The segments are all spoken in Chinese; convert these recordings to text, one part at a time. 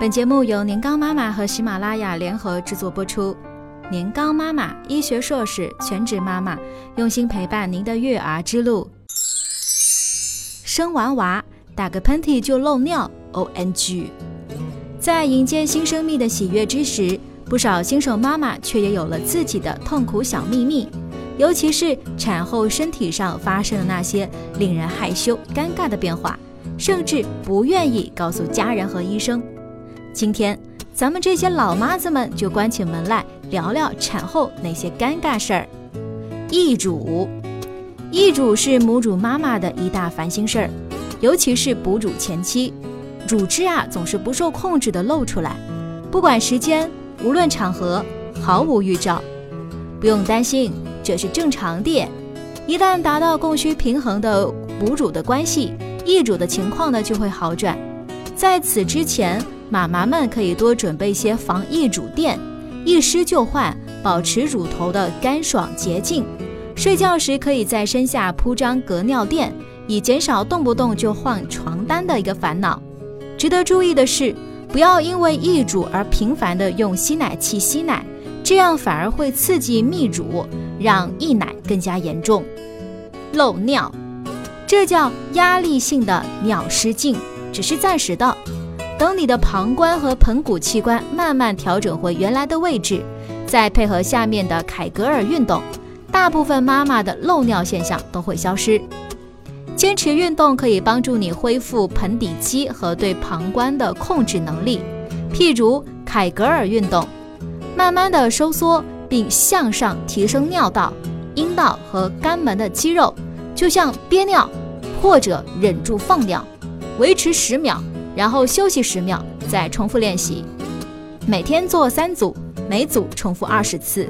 本节目由年糕妈妈和喜马拉雅联合制作播出。年糕妈妈，医学硕士，全职妈妈，用心陪伴您的育儿之路。生完娃，打个喷嚏就漏尿，O N G。在迎接新生命的喜悦之时，不少新手妈妈却也有了自己的痛苦小秘密，尤其是产后身体上发生的那些令人害羞、尴尬的变化，甚至不愿意告诉家人和医生。今天，咱们这些老妈子们就关起门来聊聊产后那些尴尬事儿。易主，易主是母乳妈妈的一大烦心事儿，尤其是哺乳前期。乳汁啊，总是不受控制的漏出来，不管时间，无论场合，毫无预兆。不用担心，这是正常的。一旦达到供需平衡的母乳的关系，易主的情况呢就会好转。在此之前，妈妈们可以多准备些防溢乳垫，一湿就换，保持乳头的干爽洁净。睡觉时可以在身下铺张隔尿垫，以减少动不动就换床单的一个烦恼。值得注意的是，不要因为溢乳而频繁的用吸奶器吸奶，这样反而会刺激泌乳，让溢奶更加严重。漏尿，这叫压力性的尿失禁，只是暂时的。等你的膀胱和盆骨器官慢慢调整回原来的位置，再配合下面的凯格尔运动，大部分妈妈的漏尿现象都会消失。坚持运动可以帮助你恢复盆底肌和对膀胱的控制能力，譬如凯格尔运动，慢慢的收缩并向上提升尿道、阴道和肛门的肌肉，就像憋尿或者忍住放尿，维持十秒，然后休息十秒，再重复练习。每天做三组，每组重复二十次。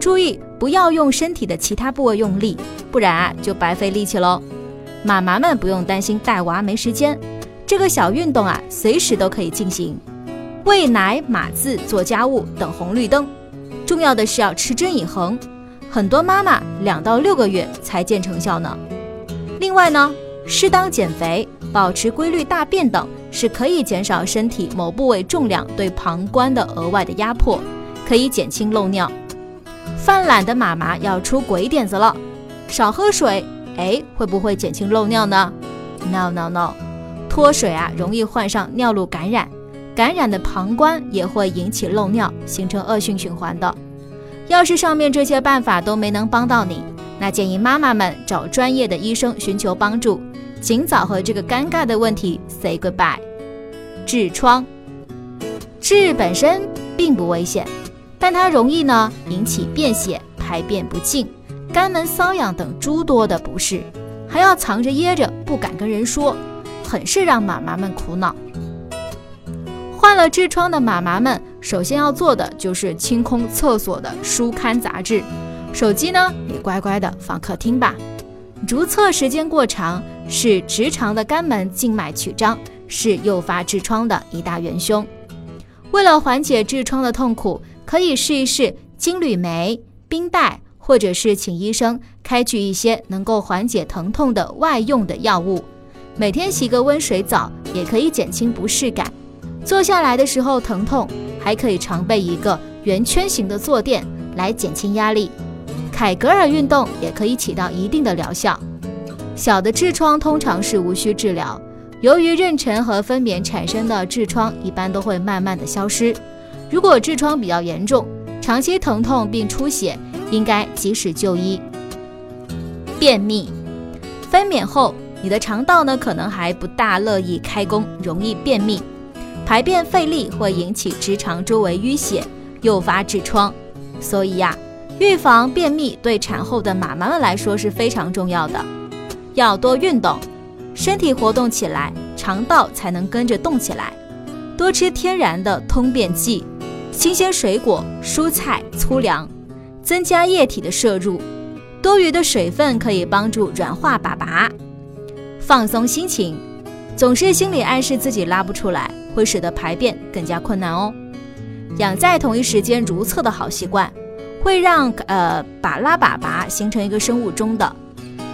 注意不要用身体的其他部位用力，不然啊就白费力气喽。妈妈们不用担心带娃没时间，这个小运动啊，随时都可以进行。喂奶、码字、做家务等红绿灯，重要的是要持之以恒。很多妈妈两到六个月才见成效呢。另外呢，适当减肥、保持规律大便等，是可以减少身体某部位重量对膀胱的额外的压迫，可以减轻漏尿。犯懒的妈妈要出鬼点子了，少喝水。哎，会不会减轻漏尿呢？No No No，脱水啊，容易患上尿路感染，感染的膀胱也会引起漏尿，形成恶性循环的。要是上面这些办法都没能帮到你，那建议妈妈们找专业的医生寻求帮助，尽早和这个尴尬的问题 say goodbye。痔疮，痔本身并不危险，但它容易呢引起便血、排便不尽。肛门瘙痒等诸多的不适，还要藏着掖着，不敢跟人说，很是让妈妈们苦恼。患了痔疮的妈妈们，首先要做的就是清空厕所的书刊杂志，手机呢也乖乖的放客厅吧。如厕时间过长，是直肠的肛门静脉曲张，是诱发痔疮的一大元凶。为了缓解痔疮的痛苦，可以试一试金缕梅、冰袋。或者是请医生开具一些能够缓解疼痛的外用的药物，每天洗个温水澡也可以减轻不适感。坐下来的时候疼痛，还可以常备一个圆圈形的坐垫来减轻压力。凯格尔运动也可以起到一定的疗效。小的痔疮通常是无需治疗，由于妊娠和分娩产生的痔疮一般都会慢慢的消失。如果痔疮比较严重，长期疼痛并出血。应该及时就医。便秘，分娩后你的肠道呢可能还不大乐意开工，容易便秘，排便费力会引起直肠周围淤血，诱发痔疮。所以呀，预防便秘对产后的妈妈们来说是非常重要的。要多运动，身体活动起来，肠道才能跟着动起来。多吃天然的通便剂，新鲜水果、蔬菜、粗粮。增加液体的摄入，多余的水分可以帮助软化粑粑。放松心情，总是心理暗示自己拉不出来，会使得排便更加困难哦。养在同一时间如厕的好习惯，会让呃把拉粑粑形成一个生物钟的。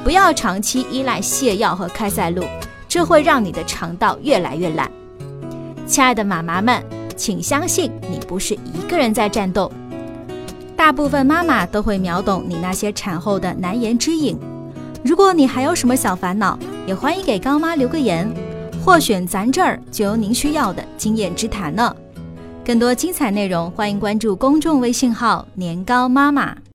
不要长期依赖泻药和开塞露，这会让你的肠道越来越烂。亲爱的妈妈们，请相信你不是一个人在战斗。大部分妈妈都会秒懂你那些产后的难言之隐。如果你还有什么小烦恼，也欢迎给高妈留个言，或许咱这儿就有您需要的经验之谈呢。更多精彩内容，欢迎关注公众微信号“年糕妈妈”。